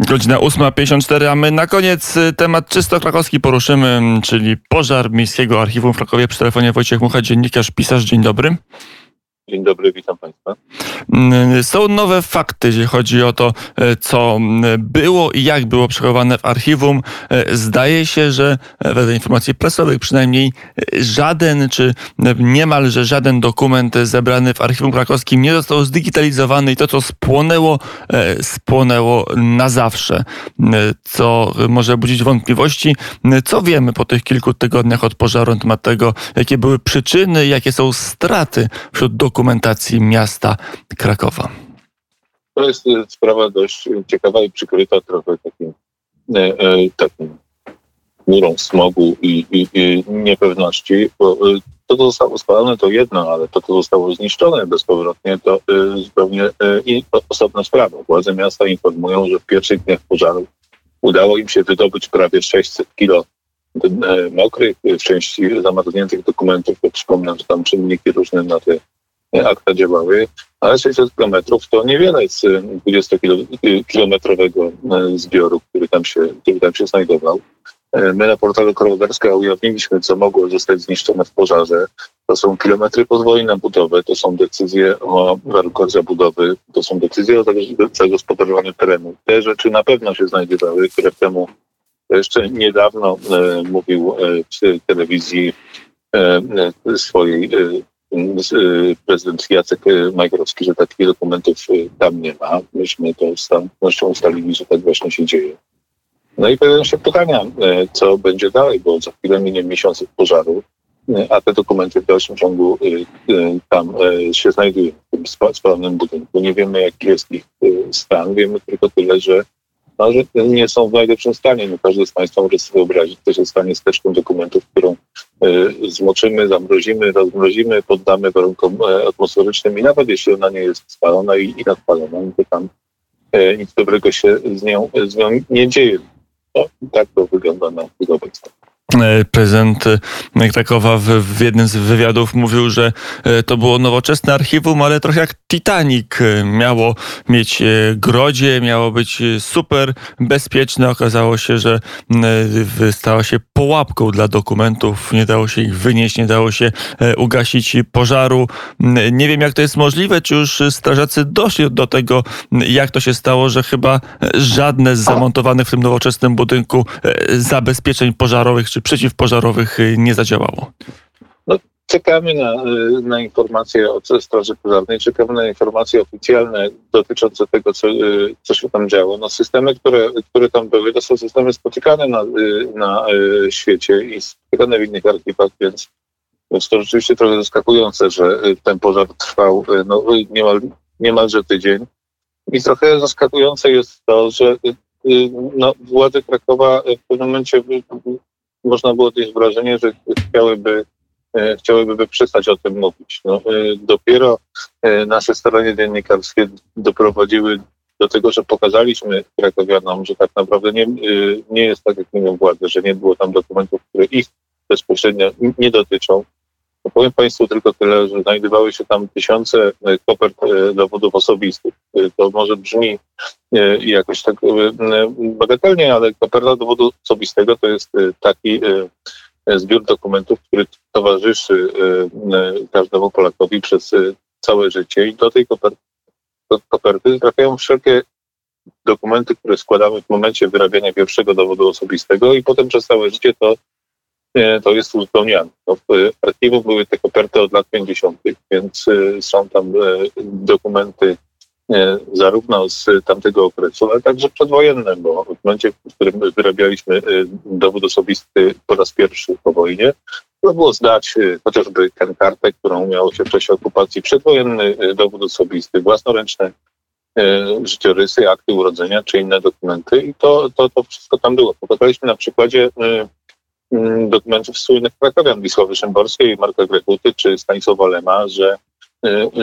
Godzina 8.54, a my na koniec y, temat czysto krakowski poruszymy, czyli pożar Miejskiego Archiwum w Krakowie. Przy telefonie Wojciech Mucha, dziennikarz, pisarz. Dzień dobry. Dzień dobry, witam Państwa. Mm, są nowe fakty, jeśli chodzi o to, e, co było i jak było przechowane w archiwum. E, zdaje się, że e, wedle informacji prasowych przynajmniej żaden, czy niemalże żaden dokument zebrany w archiwum krakowskim nie został zdigitalizowany i to, co spłonęło, spłonęło na zawsze, co może budzić wątpliwości. Co wiemy po tych kilku tygodniach od pożaru na temat tego, jakie były przyczyny, jakie są straty wśród dokumentów, dokumentacji miasta Krakowa? To jest e, sprawa dość ciekawa i przykryta trochę takim, e, e, takim murą smogu i, i, i niepewności, bo to, co zostało spalone, to jedno, ale to, co zostało zniszczone bezpowrotnie, to zupełnie osobna sprawa. Władze miasta informują, że w pierwszych dniach pożaru udało im się wydobyć prawie 600 kilo mokrych, w części zamarzniętych dokumentów. To przypomnę, że tam czynniki różne na te akta działały, ale 600 kilometrów to niewiele z 20-kilometrowego e, zbioru, który tam się, który tam się znajdował. My na portalu Korowerska ujawniliśmy, co mogło zostać zniszczone w pożarze. To są kilometry pozwoleń na budowę, to są decyzje o warunkach zabudowy, to są decyzje o zagospodarowaniu terenu. Te rzeczy na pewno się znajdowały, które temu jeszcze niedawno mówił w telewizji swojej Y, prezydent Jacek Majgrowski, że takich dokumentów y, tam nie ma. Myśmy to z pewnością ustalili, że tak właśnie się dzieje. No i pojawiają się pytania, y, co będzie dalej, bo za chwilę minie miesiąc pożaru, a te dokumenty w dalszym ciągu tam się znajdują, w tym spalonym budynku. Nie wiemy, jaki jest ich stan. Wiemy tylko tyle, że no, że nie są w najlepszym stanie. No, każdy z Państwa może sobie wyobrazić, co się stanie z teczką dokumentów, którą y, zmoczymy, zamrozimy, rozmrozimy, poddamy warunkom y, atmosferycznym i nawet jeśli ona nie jest spalona i, i nadpalona, to tam y, nic dobrego się z nią, z nią nie dzieje. No, tak to wygląda na chwilę obecną. Prezydent Krakowa w, w, jednym z wywiadów mówił, że to było nowoczesne archiwum, ale trochę jak Titanic. Miało mieć grodzie, miało być super bezpieczne. Okazało się, że stało się połapką dla dokumentów. Nie dało się ich wynieść, nie dało się ugasić pożaru. Nie wiem, jak to jest możliwe, czy już strażacy doszli do tego, jak to się stało, że chyba żadne z zamontowanych w tym nowoczesnym budynku zabezpieczeń pożarowych czy przeciwpożarowych nie zadziałało? Czekamy na, y, na informacje od Straży Pożarnej, czekamy na informacje oficjalne dotyczące tego, co, y, co się tam działo. No, systemy, które, które tam były, to są systemy spotykane na, na świecie i spotykane w innych archiwach, więc, więc to rzeczywiście trochę zaskakujące, że ten pożar trwał no, niemal, niemalże tydzień. I trochę zaskakujące jest to, że no, władze Krakowa w pewnym momencie można było odnieść wrażenie, że chciałyby, chciałyby przestać o tym mówić. No, e, dopiero e, nasze starania dziennikarskie doprowadziły do tego, że pokazaliśmy krakowianom, że tak naprawdę nie, nie jest tak, jak mówią władze, że nie było tam dokumentów, które ich bezpośrednio nie dotyczą. Powiem Państwu tylko tyle, że znajdowały się tam tysiące kopert dowodów osobistych. To może brzmi jakoś tak bagatelnie, ale koperta dowodu osobistego to jest taki zbiór dokumentów, który towarzyszy każdemu Polakowi przez całe życie i do tej koperty, koperty trafiają wszelkie dokumenty, które składamy w momencie wyrabiania pierwszego dowodu osobistego i potem przez całe życie to to jest uzupełniane. No, w archiwum były te koperty od lat 50., więc są tam dokumenty zarówno z tamtego okresu, ale także przedwojenne, bo w momencie, w którym wyrabialiśmy dowód osobisty po raz pierwszy po wojnie, to było zdać chociażby tę kartę, którą miało się w czasie okupacji, przedwojenny dowód osobisty, własnoręczne życiorysy, akty urodzenia czy inne dokumenty i to, to, to wszystko tam było. Pokazaliśmy na przykładzie dokumentów słynnych krakowian Wisławy Szymborskiej, Marka Grekuty czy Stanisława Lema, że,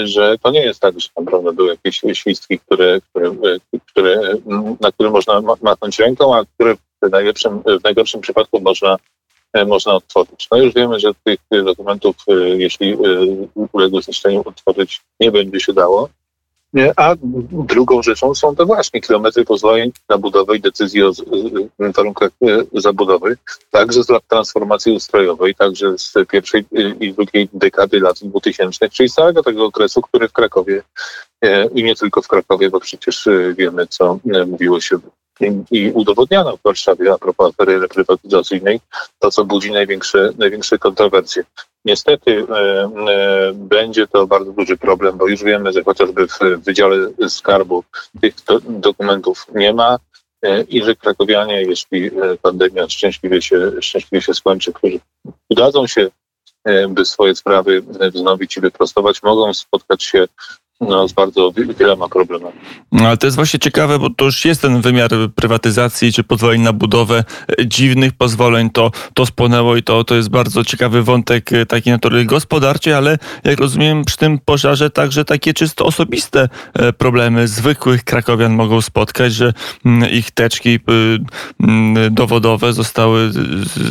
że to nie jest tak, że naprawdę były jakieś świstki, które, które, które, na które można machnąć ręką, a które w najlepszym, w najgorszym przypadku można, e, można odtworzyć. No już wiemy, że tych dokumentów, y, jeśli y, uległy zniszczeniu, odtworzyć nie będzie się dało. A drugą rzeczą są to właśnie kilometry pozwoleń na budowę i decyzji o warunkach zabudowy, także z lat transformacji ustrojowej, także z pierwszej i drugiej dekady lat 2000, czyli z całego tego okresu, który w Krakowie i nie tylko w Krakowie, bo przecież wiemy, co mówiło się i udowodniano w Warszawie a propos afery reprywatyzacyjnej, to co budzi największe, największe kontrowersje. Niestety e, e, będzie to bardzo duży problem, bo już wiemy, że chociażby w Wydziale Skarbu tych do, dokumentów nie ma e, i że krakowianie, jeśli pandemia szczęśliwie się, szczęśliwie się skończy, którzy udadzą się, by swoje sprawy wznowić i wyprostować, mogą spotkać się no, z bardzo wieloma problemami. No, ale to jest właśnie ciekawe, bo to już jest ten wymiar prywatyzacji czy pozwoleń na budowę e, dziwnych pozwoleń, to, to spłonęło i to, to jest bardzo ciekawy wątek e, takiej natury gospodarczej, ale jak rozumiem przy tym pożarze także takie czysto osobiste e, problemy zwykłych krakowian mogą spotkać, że mm, ich teczki mm, dowodowe zostały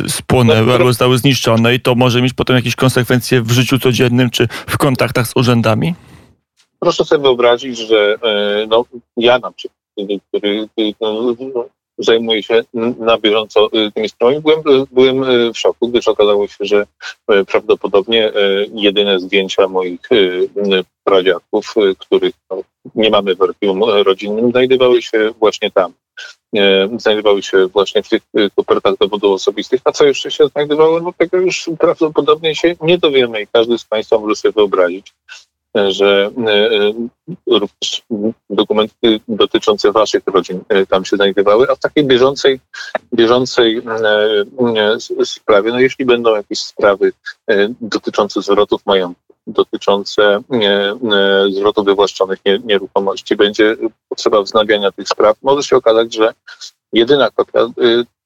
spłonęły albo zostały zniszczone i to może mieć potem jakieś konsekwencje w życiu codziennym czy w kontaktach z urzędami? Proszę sobie wyobrazić, że e, no, ja na przykład, który no, zajmuję się na bieżąco e, tymi sprawami, byłem, byłem e, w szoku, gdyż okazało się, że prawdopodobnie jedyne zdjęcia moich pradziadków, których no, nie mamy w archiwum rodzinnym, znajdowały się właśnie tam. Znajdowały się właśnie w tych kopertach dowodów osobistych. A co jeszcze się znajdowało, no tego już prawdopodobnie się nie dowiemy i każdy z Państwa może sobie wyobrazić, że e, e, również dokumenty dotyczące waszych rodzin e, tam się znajdowały, a w takiej bieżącej, bieżącej sprawie, no jeśli będą jakieś sprawy dotyczące zwrotów majątku, dotyczące zwrotów wywłaszczonych nieruchomości, będzie potrzeba wznawiania tych spraw, może się okazać, że jedyna kopia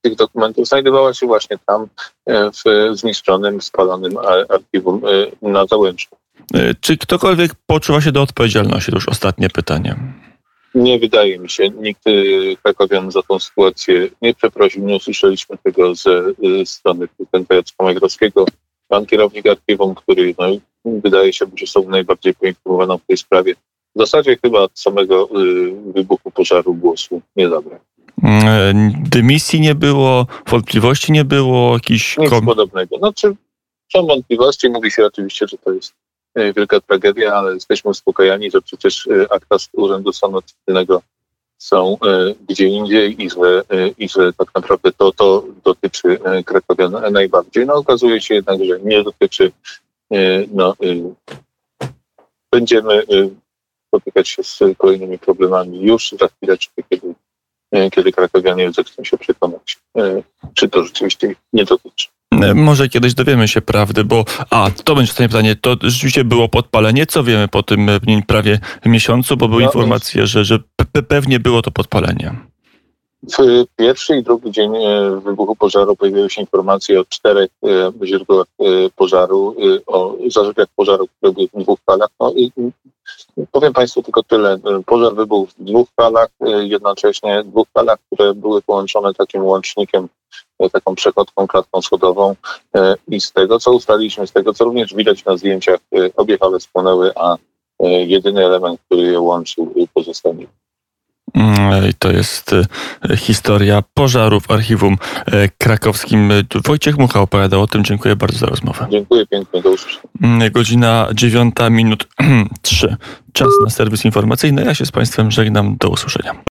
tych dokumentów znajdowała się właśnie tam w zniszczonym, spalonym archiwum na Załęczu. E, czy ktokolwiek poczuwa się do odpowiedzialności? To już ostatnie pytanie. Nie wydaje mi się. Nikt krakowian za tą sytuację nie przeprosił. Nie usłyszeliśmy tego ze strony prezydenta Jacka Majgrowskiego. Pan kierownik archiwum, który no, wydaje się być osobą najbardziej poinformowaną w tej sprawie, w zasadzie chyba od samego y, wybuchu pożaru głosu nie zabrał. E, dymisji nie było, wątpliwości nie było, jakiś... Nic podobnego. Znaczy, są wątpliwości, mówi się oczywiście, że to jest E, wielka tragedia, ale jesteśmy uspokajani, że przecież e, akta z Urzędu Stanu Cywilnego są e, gdzie indziej i że, i że tak naprawdę to, to dotyczy Krakowian najbardziej. No okazuje się jednak, że nie dotyczy, no, będziemy spotykać się z kolejnymi problemami już za chwileczkę, kiedy, kiedy krakowianie zechcą się przekonać, czy to rzeczywiście nie dotyczy. E, może kiedyś dowiemy się prawdy, bo a, to będzie ostatnie pytanie, to rzeczywiście było podpalenie, co wiemy po tym e, prawie miesiącu, bo były no, informacje, że, że pewnie było to podpalenie. W pierwszy i drugi dzień e, wybuchu pożaru pojawiły się informacje o czterech źródłach pożaru, o zarzutach pożaru, które były w dwóch falach. No i powiem Państwu tylko tyle. Pożar wybuchł w dwóch falach, jednocześnie dwóch falach, które były połączone takim łącznikiem taką przechodką, klatką schodową e, i z tego, co ustaliliśmy, z tego, co również widać na zdjęciach, e, obie hale spłonęły, a e, jedyny element, który je łączył, pozostał mm, to jest historia pożaru w archiwum krakowskim. Wojciech Mucha opowiadał o tym. Dziękuję bardzo za rozmowę. Dziękuję pięknie. Do usłyszenia. Mm, godzina dziewiąta minut trzy. Czas na serwis informacyjny. Ja się z Państwem żegnam. Do usłyszenia.